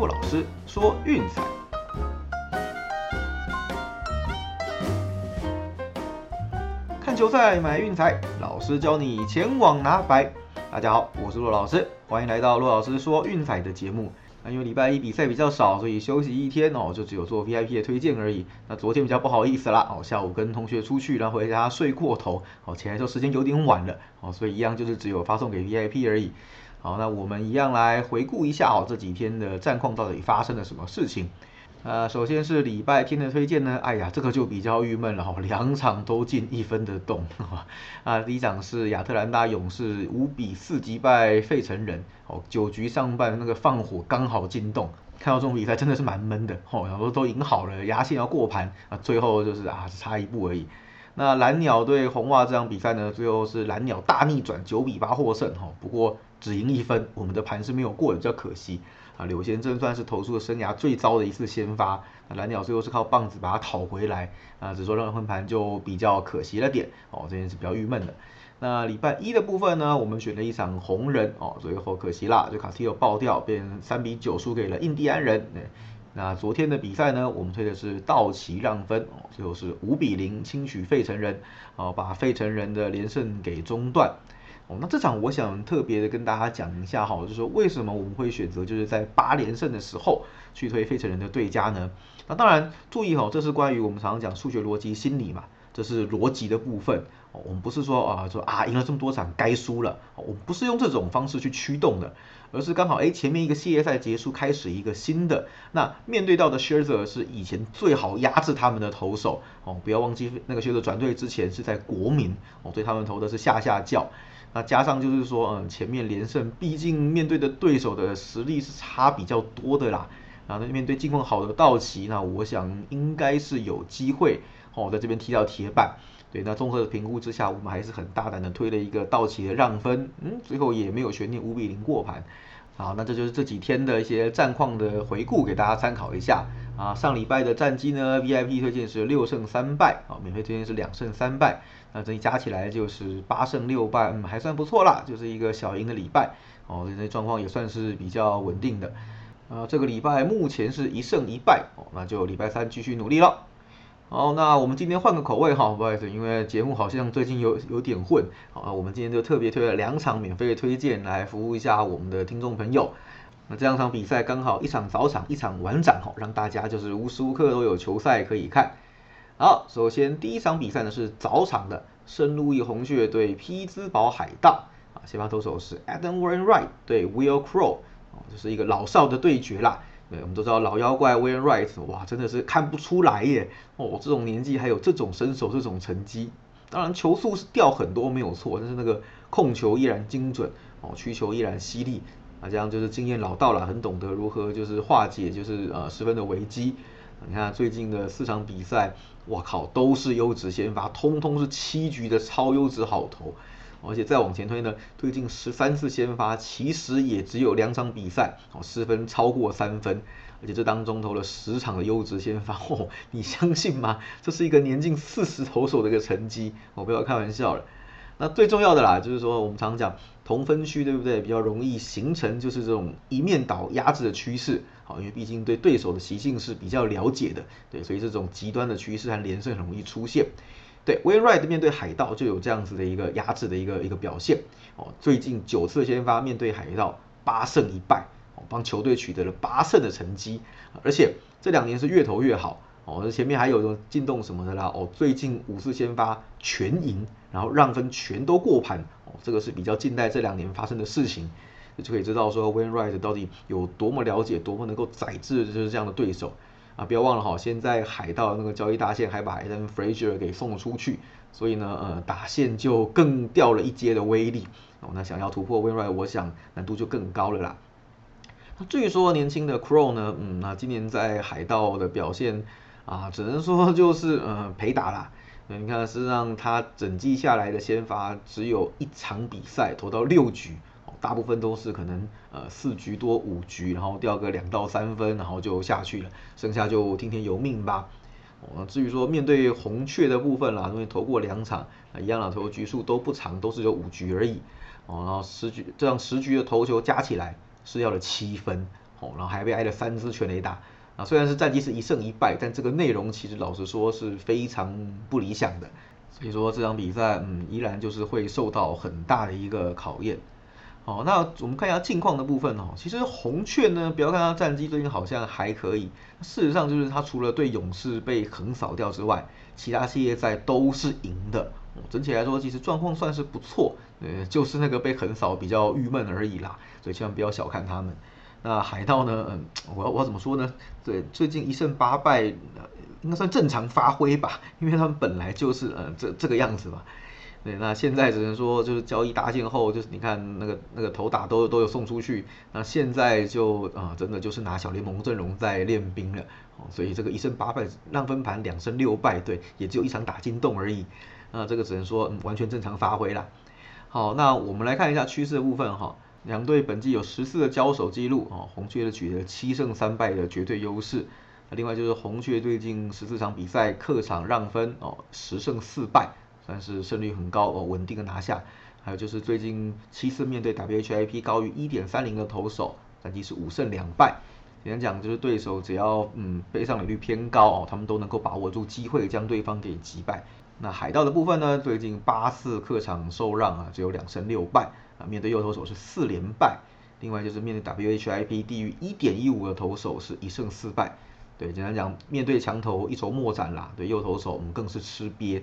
骆老师说运彩。看球赛买运彩，老师教你前往拿白。大家好，我是骆老师，欢迎来到骆老师说运彩的节目。那因为礼拜一比赛比较少，所以休息一天哦，就只有做 VIP 的推荐而已。那昨天比较不好意思啦，哦，下午跟同学出去，然后回家睡过头，哦，起来时候时间有点晚了，哦，所以一样就是只有发送给 VIP 而已。好，那我们一样来回顾一下哦，这几天的战况到底发生了什么事情？呃，首先是礼拜天的推荐呢，哎呀，这个就比较郁闷了哈，两场都进一分的洞啊。第一场是亚特兰大勇士五比四击败费城人，哦，九局上半那个放火刚好进洞，看到这种比赛真的是蛮闷的哦，然后都赢好了，压线要过盘啊，最后就是啊只差一步而已。那蓝鸟对红袜这场比赛呢，最后是蓝鸟大逆转，九比八获胜哈。不过只赢一分，我们的盘是没有过的，比较可惜啊。柳贤真算是投出了生涯最糟的一次先发，那蓝鸟最后是靠棒子把它讨回来啊。只说让分盘就比较可惜了点哦，这件事比较郁闷的。那礼拜一的部分呢，我们选了一场红人哦，最后可惜啦，就卡蒂尔爆掉，变三比九输给了印第安人。那昨天的比赛呢，我们推的是道奇让分，哦，最后是五比零轻取费城人，哦，把费城人的连胜给中断。那这场我想特别的跟大家讲一下哈，就是说为什么我们会选择就是在八连胜的时候去推费城人的对家呢？那当然注意哈，这是关于我们常常讲数学逻辑心理嘛，这是逻辑的部分。我们不是说啊说啊赢了这么多场该输了，我们不是用这种方式去驱动的。而是刚好哎，前面一个系列赛结束，开始一个新的。那面对到的 s h i r z e r 是以前最好压制他们的投手哦，不要忘记那个 s h i r z e r 转队之前是在国民哦，对他们投的是下下叫。那加上就是说，嗯，前面连胜，毕竟面对的对手的实力是差比较多的啦。然后面对近况好的道奇，那我想应该是有机会哦，在这边踢到铁板。对，那综合的评估之下，我们还是很大胆的推了一个道奇的让分，嗯，最后也没有悬念，五比零过盘。好，那这就是这几天的一些战况的回顾，给大家参考一下。啊，上礼拜的战绩呢，VIP 推荐是六胜三败，啊，免费推荐是两胜三败，那这一加起来就是八胜六败，嗯，还算不错啦，就是一个小赢的礼拜。哦，这状况也算是比较稳定的。啊，这个礼拜目前是一胜一败，哦，那就礼拜三继续努力了。好，那我们今天换个口味哈，不好意思，因为节目好像最近有有点混，好，我们今天就特别推了两场免费的推荐来服务一下我们的听众朋友。那这两场比赛刚好一场早场，一场晚场，哈，让大家就是无时无刻都有球赛可以看。好，首先第一场比赛呢是早场的圣路易红雀对匹兹堡海盗，啊，先发投手是 Adam Warren Wright 对 Will Crow，哦，这是一个老少的对决啦。对，我们都知道老妖怪 Wayne Wright，哇，真的是看不出来耶！哦，这种年纪还有这种身手、这种成绩，当然球速是掉很多没有错，但是那个控球依然精准，哦，曲球依然犀利，啊，这样就是经验老道了，很懂得如何就是化解就是呃十分的危机。你看最近的四场比赛，哇靠，都是优质先发，通通是七局的超优质好投。而且再往前推呢，推进十三次先发，其实也只有两场比赛哦，失分超过三分，而且这当中投了十场的优质先发，哦，你相信吗？这是一个年近四十投手的一个成绩，我不要开玩笑了。那最重要的啦，就是说我们常讲同分区对不对？比较容易形成就是这种一面倒压制的趋势，好，因为毕竟对对手的习性是比较了解的，对，所以这种极端的趋势和连胜很容易出现。对 w i n r i g h t 面对海盗就有这样子的一个压制的一个一个表现哦。最近九次先发面对海盗八胜一败哦，帮球队取得了八胜的成绩，而且这两年是越投越好哦。前面还有种进洞什么的啦哦，最近五次先发全赢，然后让分全都过盘哦，这个是比较近代这两年发生的事情，就可以知道说 w i n r i g h t 到底有多么了解，多么能够宰制就是这样的对手。啊，不要忘了哈，现在海盗那个交易大线还把 Adam Fraser 给送了出去，所以呢，呃，打线就更掉了一阶的威力。哦，那想要突破 w i n r i g h t 我想难度就更高了啦。那至于说年轻的 Crow 呢，嗯，那今年在海盗的表现啊，只能说就是呃陪打啦。你看，事实上他整季下来的先发只有一场比赛投到六局。大部分都是可能呃四局多五局，然后掉个两到三分，然后就下去了，剩下就听天由命吧。哦，至于说面对红雀的部分啦，因为投过两场，一样的投局数都不长，都是有五局而已。哦，然后十局这样十局的投球加起来是要了七分，哦，然后还被挨了三支全垒打。啊，虽然是战绩是一胜一败，但这个内容其实老实说是非常不理想的。所以说这场比赛，嗯，依然就是会受到很大的一个考验。好，那我们看一下近况的部分哦。其实红雀呢，不要看它战绩最近好像还可以，事实上就是它除了对勇士被横扫掉之外，其他系列赛都是赢的。整体来说，其实状况算是不错，呃，就是那个被横扫比较郁闷而已啦。所以千万不要小看他们。那海盗呢？嗯，我我怎么说呢？对，最近一胜八败，应该算正常发挥吧，因为他们本来就是呃这这个样子嘛。对，那现在只能说就是交易搭建后，就是你看那个那个头打都都有送出去，那现在就啊真的就是拿小联盟阵容在练兵了。哦，所以这个一胜八败让分盘两胜六败，对，也只有一场打进洞而已。那这个只能说完全正常发挥啦。好，那我们来看一下趋势的部分哈。两队本季有十四个交手记录哦，红雀的取得七胜三败的绝对优势。另外就是红雀最近十四场比赛客场让分哦十胜四败，算是胜率很高哦，稳定的拿下。还有就是最近七次面对 WHIP 高于一点三零的投手，战绩是五胜两败。简单讲就是对手只要嗯背上垒率偏高哦，他们都能够把握住机会将对方给击败。那海盗的部分呢，最近八次客场受让啊，只有两胜六败。啊，面对右投手是四连败，另外就是面对 WHIP 低于一点一五的投手是一胜四败。对，简单讲，面对强投一筹莫展啦。对右投手，我们更是吃瘪。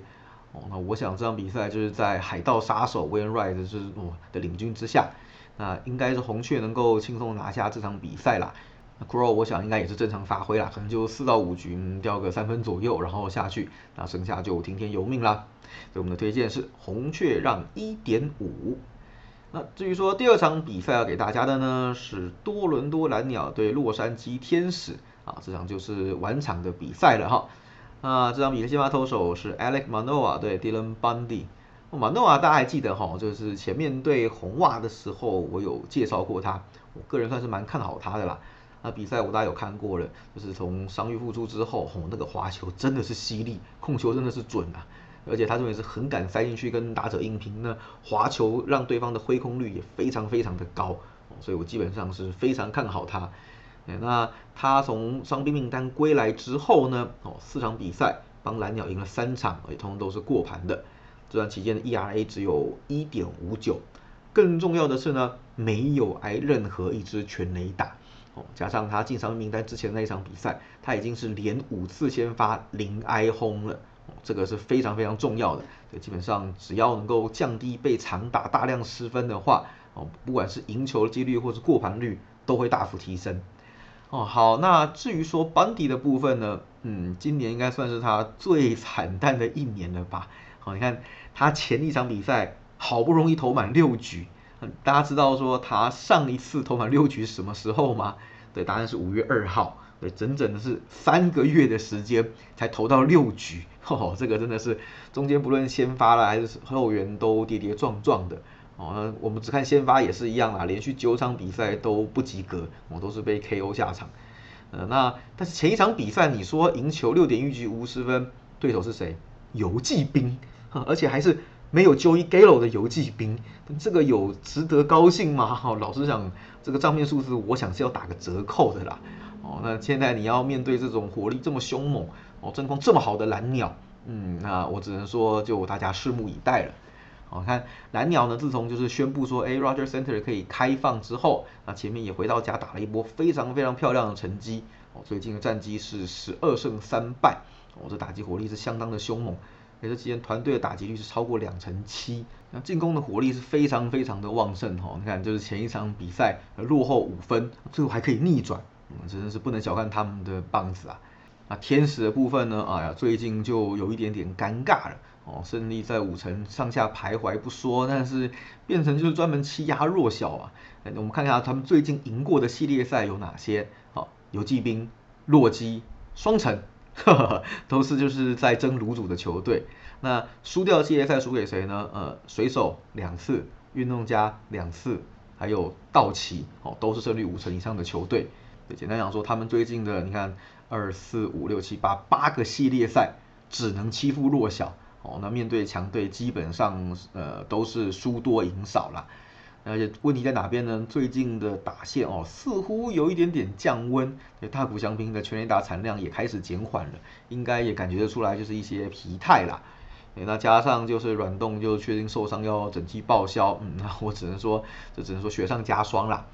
那我想这场比赛就是在海盗杀手 Wayne Wright 是哦的领军之下，那应该是红雀能够轻松拿下这场比赛啦。那 Crow 我想应该也是正常发挥啦，可能就四到五局掉个三分左右，然后下去，那剩下就听天由命啦。所以我们的推荐是红雀让一点五。那至于说第二场比赛要给大家的呢，是多伦多蓝鸟对洛杉矶天使啊，这场就是晚场的比赛了哈。那这场比赛先发投手是 Alex Manoa 对 Dylan Bundy。Manoa 大家还记得哈，就是前面对红袜的时候我有介绍过他，我个人算是蛮看好他的啦。那比赛我大家有看过了，就是从伤愈复出之后，吼那个滑球真的是犀利，控球真的是准啊。而且他认为是很敢塞进去跟打者硬拼，那滑球让对方的挥空率也非常非常的高，所以我基本上是非常看好他。哎那他从伤病名单归来之后呢，哦，四场比赛帮蓝鸟赢了三场，而通通都是过盘的。这段期间的 ERA 只有一点五九，更重要的是呢，没有挨任何一支全垒打。哦，加上他进伤病名单之前那一场比赛，他已经是连五次先发零挨轰了。这个是非常非常重要的，对，基本上只要能够降低被长打大量失分的话，哦，不管是赢球的几率或是过盘率都会大幅提升。哦，好，那至于说班迪的部分呢，嗯，今年应该算是他最惨淡的一年了吧？好，你看他前一场比赛好不容易投满六局，大家知道说他上一次投满六局是什么时候吗？对，答案是五月二号。对，整整的是三个月的时间才投到六局，哦，这个真的是中间不论先发了还是后援都跌跌撞撞的，哦，我们只看先发也是一样啦，连续九场比赛都不及格，我都是被 KO 下场，呃，那但是前一场比赛你说赢球六点一局五十分，对手是谁？游击兵，而且还是没有 Joe Gallo 的游击兵，这个有值得高兴吗？哈，老实讲，这个账面数字我想是要打个折扣的啦。哦，那现在你要面对这种火力这么凶猛，哦，阵况这么好的蓝鸟，嗯，那我只能说就大家拭目以待了。好，看蓝鸟呢，自从就是宣布说，哎，Roger Center 可以开放之后，那前面也回到家打了一波非常非常漂亮的成绩，哦，最近的战绩是十二胜三败，哦，这打击火力是相当的凶猛，而且期间团队的打击率是超过两成七，那进攻的火力是非常非常的旺盛，哈，你看就是前一场比赛落后五分，最后还可以逆转。嗯，真的是不能小看他们的棒子啊！那天使的部分呢？哎呀，最近就有一点点尴尬了哦。胜利在五成上下徘徊不说，但是变成就是专门欺压弱小啊。我们看一下他们最近赢过的系列赛有哪些？好，游骑兵、洛基、双城，呵呵都是就是在争卤煮的球队。那输掉系列赛输给谁呢？呃，水手两次，运动家两次，还有道奇，哦，都是胜率五成以上的球队。简单讲说，他们最近的你看二四五六七八八个系列赛，只能欺负弱小哦。那面对强队，基本上呃都是输多赢少啦。而且问题在哪边呢？最近的打线哦，似乎有一点点降温，大谷翔平的全垒打产量也开始减缓了，应该也感觉得出来，就是一些疲态啦。那加上就是软动就确定受伤要整季报销，嗯，那我只能说，这只能说雪上加霜啦。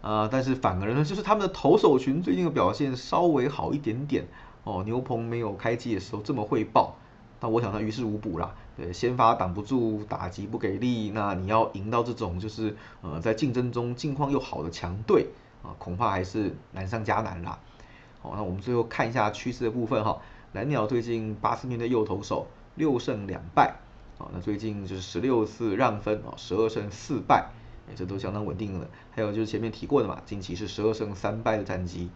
啊，但是反而呢，就是他们的投手群最近的表现稍微好一点点哦。牛棚没有开机的时候这么会爆，那我想他于事无补啦。对，先发挡不住，打击不给力，那你要赢到这种就是呃在竞争中境况又好的强队啊，恐怕还是难上加难啦。好，那我们最后看一下趋势的部分哈。蓝鸟最近八次面对右投手，六胜两败。好，那最近就是十六次让分啊，十二胜四败，哎，这都相当稳定了。还有就是前面提过的嘛，近期是十二胜三败的战绩。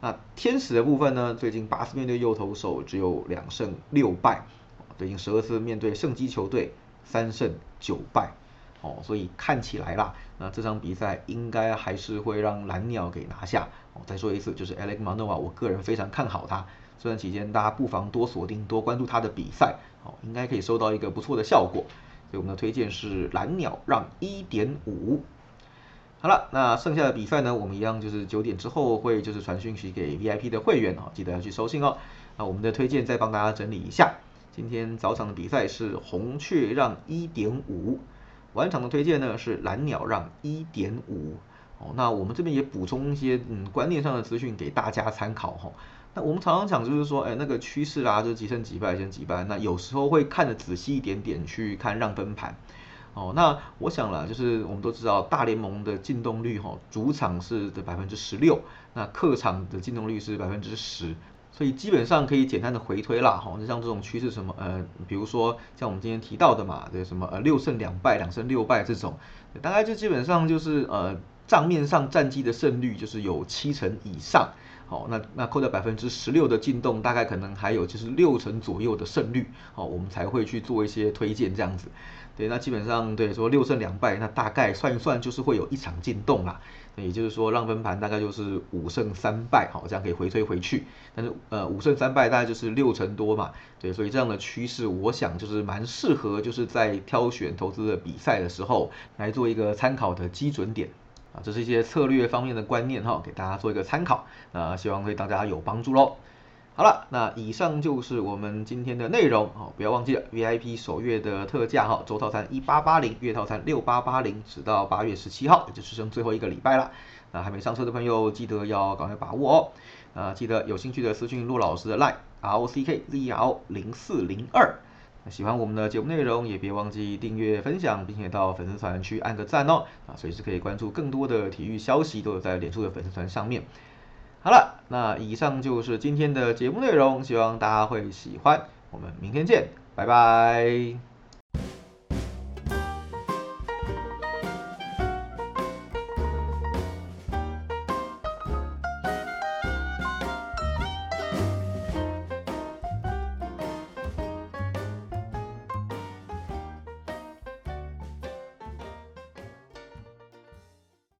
那天使的部分呢，最近八次面对右投手只有两胜六败。最近十二次面对胜基球队，三胜九败，哦，所以看起来啦，那这场比赛应该还是会让蓝鸟给拿下。哦，再说一次，就是 Alex Manoa，我个人非常看好他。这段期间大家不妨多锁定、多关注他的比赛，哦，应该可以收到一个不错的效果。所以我们的推荐是蓝鸟让一点五。好了，那剩下的比赛呢，我们一样就是九点之后会就是传讯息给 VIP 的会员哦，记得要去收信哦。那我们的推荐再帮大家整理一下。今天早场的比赛是红雀让一点五，晚场的推荐呢是蓝鸟让一点五。哦，那我们这边也补充一些嗯观念上的资讯给大家参考哈。那我们常常讲就是说，哎，那个趋势啊，就几胜几败，先几败。那有时候会看的仔细一点点去看让分盘。哦，那我想了，就是我们都知道大联盟的进动率哈，主场是的百分之十六，那客场的进动率是百分之十。所以基本上可以简单的回推啦，哈，就像这种趋势什么，呃，比如说像我们今天提到的嘛，对什么呃六胜两败、两胜六败这种，大概就基本上就是呃账面上战绩的胜率就是有七成以上，好，那那扣掉百分之十六的进动，大概可能还有就是六成左右的胜率，好，我们才会去做一些推荐这样子。对，那基本上对说六胜两败，那大概算一算就是会有一场进洞啦。那也就是说让分盘大概就是五胜三败，好，这样可以回推回去。但是呃五胜三败大概就是六成多嘛，对，所以这样的趋势我想就是蛮适合就是在挑选投资的比赛的时候来做一个参考的基准点啊，这是一些策略方面的观念哈，给大家做一个参考，那希望对大家有帮助喽。好了，那以上就是我们今天的内容哦，不要忘记了 VIP 首月的特价哈，周套餐一八八零，月套餐六八八零，直到八月十七号，也就是剩最后一个礼拜了。那还没上车的朋友，记得要赶快把握哦。啊，记得有兴趣的私讯陆老师的 line R O C K Z R 零四零二。喜欢我们的节目内容，也别忘记订阅、分享，并且到粉丝团去按个赞哦。啊，随时可以关注更多的体育消息，都有在脸书的粉丝团上面。好了，那以上就是今天的节目内容，希望大家会喜欢。我们明天见，拜拜。